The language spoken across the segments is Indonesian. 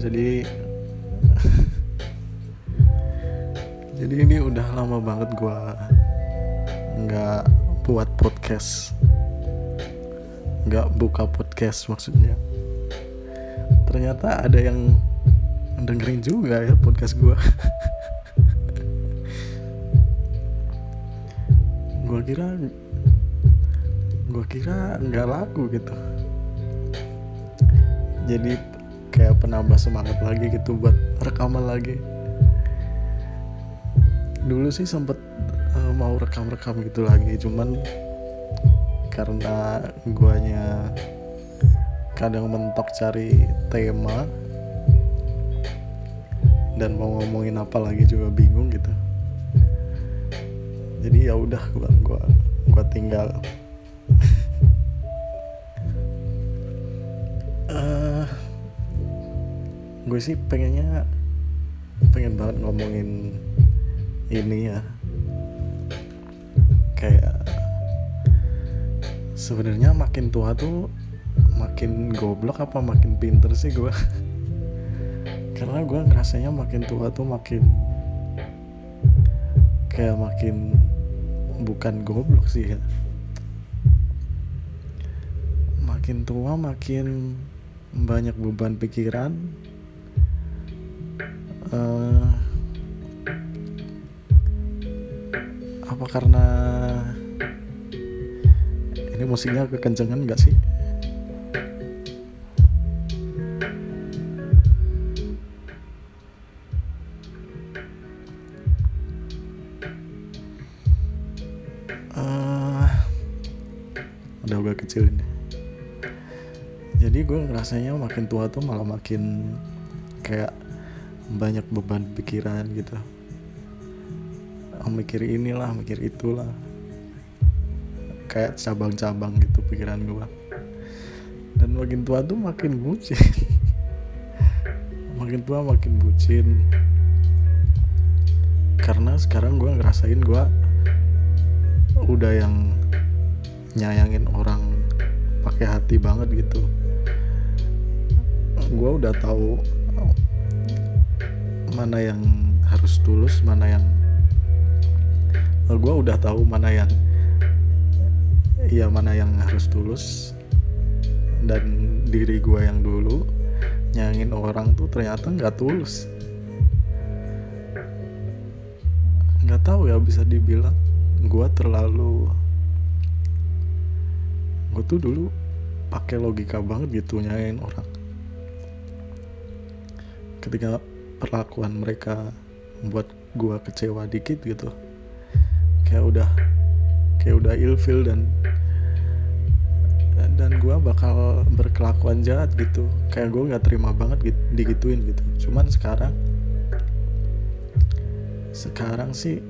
jadi jadi ini udah lama banget gua nggak buat podcast. Nggak buka podcast maksudnya. Ternyata ada yang dengerin juga ya podcast gua. Gua kira gua kira nggak laku gitu. Jadi kayak penambah semangat lagi gitu buat rekaman lagi. Dulu sih sempet uh, mau rekam-rekam gitu lagi cuman karena guanya kadang mentok cari tema dan mau ngomongin apa lagi juga bingung gitu. Jadi ya udah gua gua gua tinggal gue sih pengennya pengen banget ngomongin ini ya. Kayak sebenarnya makin tua tuh makin goblok apa makin pinter sih gue karena gue ngerasanya makin tua tuh makin kayak makin bukan goblok sih ya. Makin tua makin banyak beban pikiran uh, apa karena ini musiknya kekencengan gak sih? Uh, udah jadi gue ngerasanya makin tua tuh malah makin kayak banyak beban pikiran gitu. Mikir inilah mikir itulah. Kayak cabang-cabang gitu pikiran gue dan makin tua tuh makin bucin. Makin tua makin bucin. Karena sekarang gue ngerasain gue udah yang nyayangin orang pakai hati banget gitu. Gue udah tahu mana yang harus tulus mana yang gue udah tahu mana yang iya mana yang harus tulus. Dan diri gue yang dulu nyangin orang tuh ternyata nggak tulus. Nggak tahu ya bisa dibilang gue terlalu gue tuh dulu pakai logika banget gitu nyayain orang. Ketika perlakuan mereka membuat gue kecewa dikit gitu. Kayak udah kayak udah ilfil dan dan gue bakal berkelakuan jahat gitu. Kayak gue nggak terima banget gitu, digituin gitu. Cuman sekarang sekarang sih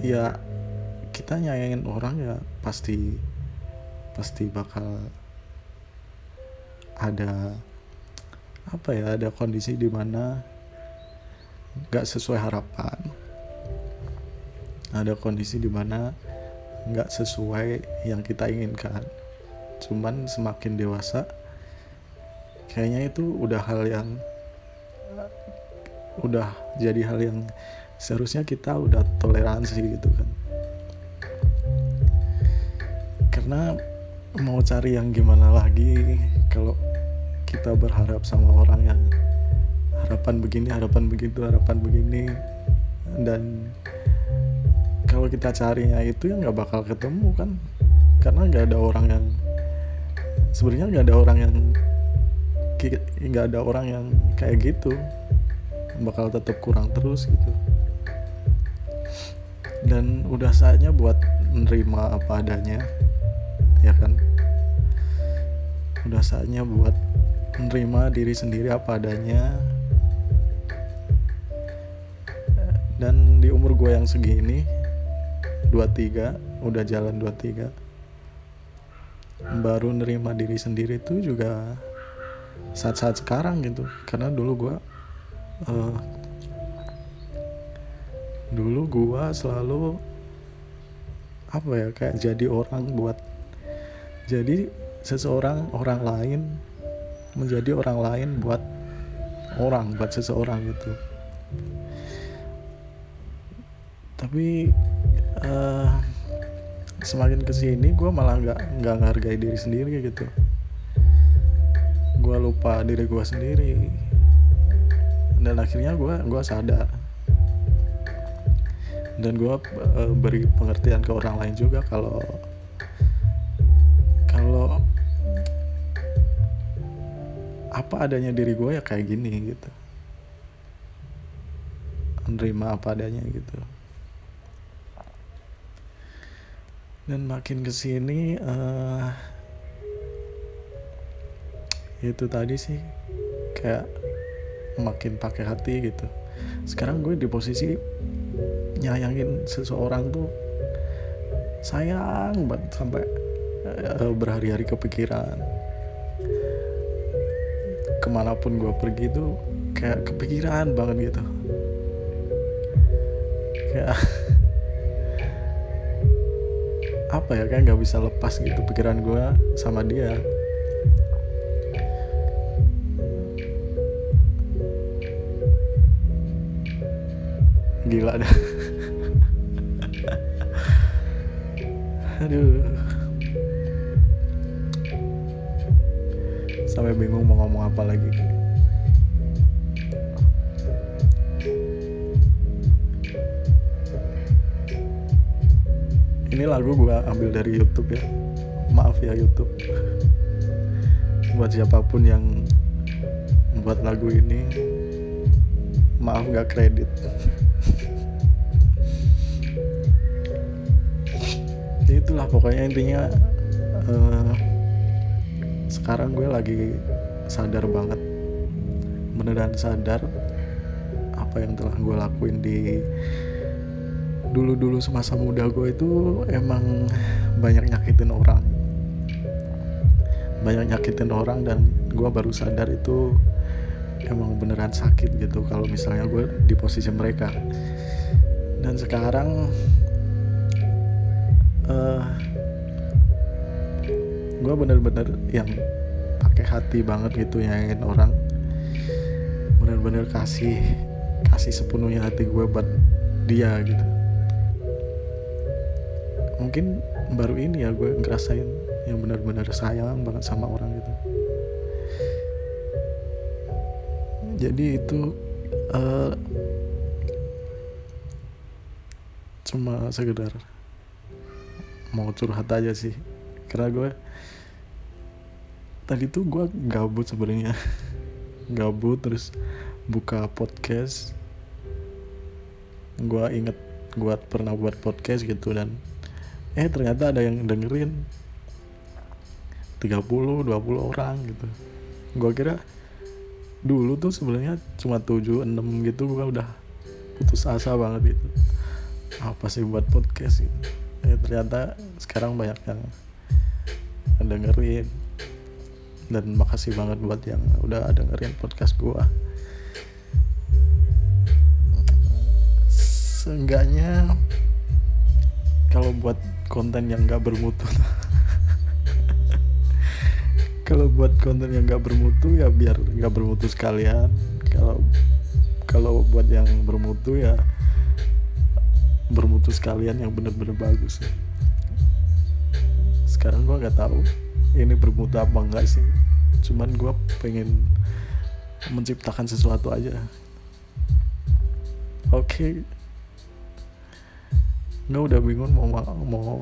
ya kita nyayangin orang ya pasti pasti bakal ada apa ya ada kondisi di mana nggak sesuai harapan. Ada kondisi di mana nggak sesuai yang kita inginkan. Cuman semakin dewasa kayaknya itu udah hal yang udah jadi hal yang seharusnya kita udah toleransi gitu kan. Karena mau cari yang gimana lagi kalau kita berharap sama orang yang harapan begini harapan begitu harapan begini. Dan kalau kita carinya itu ya nggak bakal ketemu kan. Karena nggak ada orang yang sebenarnya nggak ada orang yang nggak ada orang yang kayak gitu. Bakal tetap kurang terus gitu. Dan udah saatnya buat menerima apa adanya ya kan? Udah saatnya buat menerima diri sendiri apa adanya. Dan di umur gue yang segini 23 udah jalan 23 baru nerima diri sendiri itu juga saat-saat sekarang gitu. Karena dulu gue uh, dulu gue selalu apa ya kayak jadi orang buat jadi seseorang orang lain menjadi orang lain buat orang buat seseorang gitu. Tapi uh, semakin ke sini gue malah nggak nggak menghargai diri sendiri gitu. Gue lupa diri gue sendiri. Dan akhirnya gue gue sadar. Dan gue uh, beri pengertian ke orang lain juga kalau kalau apa adanya diri gue ya kayak gini gitu. Menerima apa adanya gitu. Dan makin ke sini uh, itu tadi sih kayak makin pakai hati gitu. Sekarang gue di posisi nyayangin seseorang tuh sayang banget sampai uh, berhari-hari kepikiran ke mana pun gue pergi tuh kayak kepikiran banget gitu. Kayak apa ya kayak nggak bisa lepas gitu pikiran gue sama dia. Gila dah. Aduh sampai bingung mau ngomong apa lagi. Ini lagu gue ambil dari YouTube ya. Maaf ya YouTube. Buat siapa pun yang membuat lagu ini maaf gak kredit. Itulah pokoknya intinya uh, sekarang gue lagi sadar banget. Beneran sadar apa yang telah gue lakuin di dulu-dulu semasa muda gue itu emang banyak nyakitin orang. Banyak nyakitin orang dan gue baru sadar itu emang beneran sakit gitu kalau misalnya gue di posisi mereka. Dan sekarang uh, gue bener-bener yang pakai hati banget gitu nyanyiin orang. Bener-bener kasih kasih sepenuhnya hati gue buat dia gitu. Mungkin baru ini ya gue ngerasain yang benar-benar sayang banget sama orang gitu. Jadi itu uh, cuma sekedar mau curhat aja sih karena gue tadi tuh gue gabut sebenarnya. Gabut terus buka podcast. Gue inget gue pernah buat podcast gitu dan eh ternyata ada yang dengerin. 30 20 orang gitu. Gua kira dulu tuh sebenarnya cuma 7 6 gitu gua udah putus asa banget gitu. Apa sih buat podcast gitu? Eh ternyata sekarang banyak yang dengerin. Dan makasih banget buat yang udah dengerin podcast gua. Seenggaknya kalau buat konten yang gak bermutu kalau buat konten yang gak bermutu ya biar gak bermutu sekalian. Kalau kalau buat yang bermutu ya bermutu sekalian yang bener-bener bagus ya. Sekarang gua nggak tahu ini bermutu apa enggak sih. Cuman gua pengen menciptakan sesuatu aja. Oke. Okay nggak udah bingung mau mau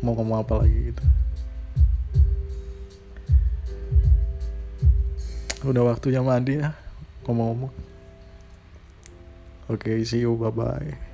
mau ngomong apa lagi gitu. Udah waktunya mandi ya ngomong-ngomong. Oke okay, see you bye bye